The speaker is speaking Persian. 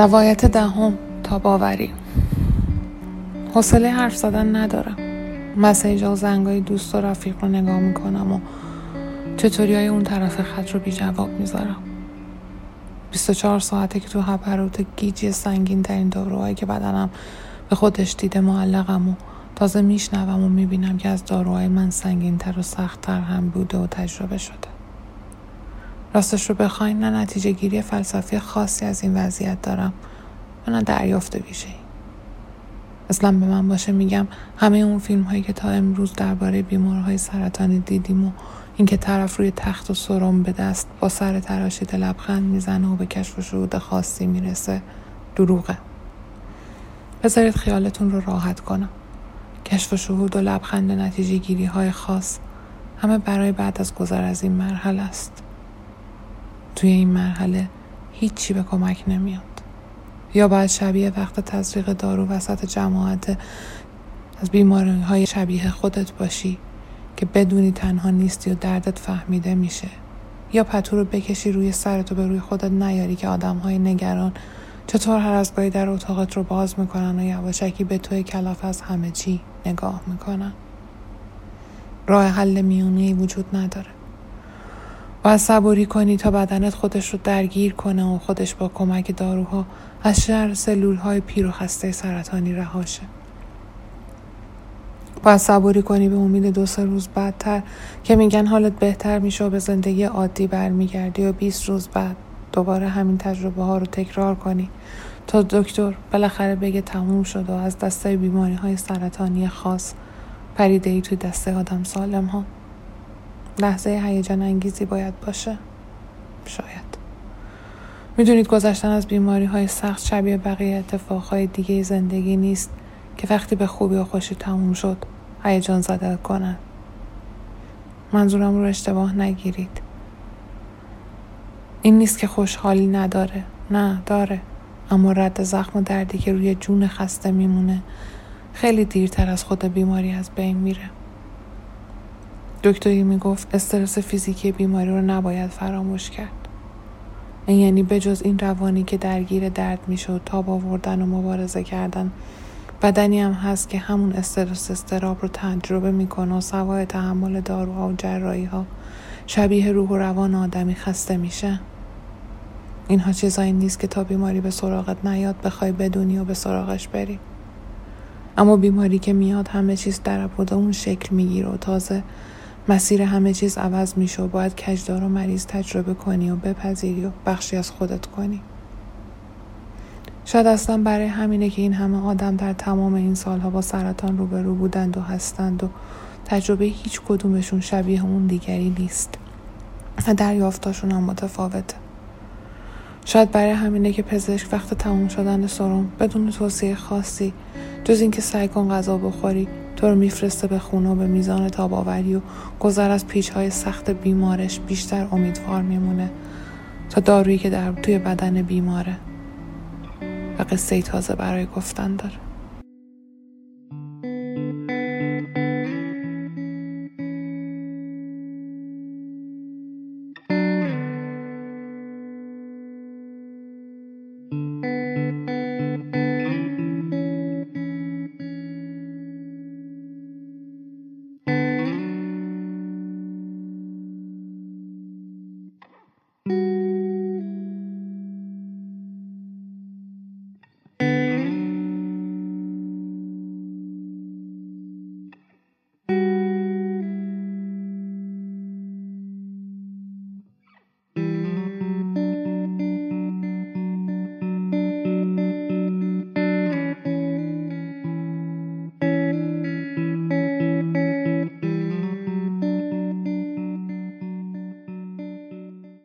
روایت دهم تا باوری. حوصله حرف زدن ندارم. مسیج و زنگای دوست و رفیق رو نگاه می‌کنم و چطوری های اون طرف خط رو بی جواب می‌ذارم. 24 ساعته که تو هپروت گیجی سنگین ترین داروهایی که بدنم به خودش دیده معلقم و تازه میشنوم و می‌بینم که از داروهای من سنگین تر و سختتر هم بوده و تجربه شده. راستش رو بخواین نه نتیجه گیری فلسفی خاصی از این وضعیت دارم. و نه دریافت ویژه اصلا به من باشه میگم همه اون فیلم هایی که تا امروز درباره بیمارهای سرطانی دیدیم و اینکه طرف روی تخت و سرم به دست با سر تراشیده لبخند می‌زنه و به کشف و شهود خاصی می‌رسه دروغه. بذارید خیالتون رو راحت کنم. کشف و شهود و لبخند نتیجه گیری های خاص همه برای بعد از گذر از این مرحله است. توی این مرحله هیچی به کمک نمیاد. یا باید شبیه وقت تزریق دارو وسط جماعت از بیماری های شبیه خودت باشی که بدونی تنها نیستی و دردت فهمیده میشه. یا پتو رو بکشی روی سرت و به روی خودت نیاری که آدم های نگران چطور هر از گاهی در اتاقت رو باز می‌کنن و یواشکی به توی کلاف از همه چی نگاه می‌کنن. راه حل میونی وجود نداره. باید صبوری کنی تا بدنت خودش رو درگیر کنه و خودش با کمک داروها از شر سلول های پیر و خسته سرطانی رهاشه باید صبوری کنی به امید دو سه روز بعدتر که میگن حالت بهتر میشه و به زندگی عادی برمیگردی و 20 روز بعد دوباره همین تجربه ها رو تکرار کنی. تا دکتر بالاخره بگه تموم شد و از دسته بیماری های سرطانی خاص پریده ای توی دسته آدم سالم ها. لحظه هیجان انگیزی باید باشه. شاید. می‌دونید گذشتن از بیماری های سخت شبیه بقیه اتفاقهای دیگه زندگی نیست که وقتی به خوبی و خوشی تموم شد هیجان زده کنن منظورم رو اشتباه نگیرید. این نیست که خوشحالی نداره. نه داره. اما رد زخم و دردی که روی جون خسته میمونه خیلی دیرتر از خود بیماری از بین میره. دکتری می‌گفت استرس فیزیکی بیماری رو نباید فراموش کرد. این یعنی بجز این روانی که درگیر درد میشه و تاب آوردن و مبارزه کردن بدنی هم هست که همون استرس استراب رو تجربه می‌کنه و سوای تحمل داروها و جرایی ها شبیه روح و روان آدمی خسته میشه. اینها چیزایی نیست که تا بیماری به سراغت نیاد بخوای بدونی و به سراغش بری. اما بیماری که میاد همه چیز در اون شکل می‌گیره و تازه مسیر همه چیز عوض میشه و باید کجدار و مریض تجربه کنی و بپذیری و بخشی از خودت کنی. شاید اصلا برای همینه که این همه آدم در تمام این سالها با سرطان روبرو بودند و هستند و تجربه هیچ کدومشون شبیه اون دیگری نیست و دریافتاشون هم متفاوته. شاید برای همینه که پزشک وقت تموم شدن سرم بدون توصیه خاصی جز اینکه سعی کن غذا بخوری تو رو میفرسته به خونه و به میزان تاباوری و گذر از پیچ های سخت بیمارش بیشتر امیدوار میمونه تا دارویی که در توی بدن بیماره و قصه تازه برای گفتن داره.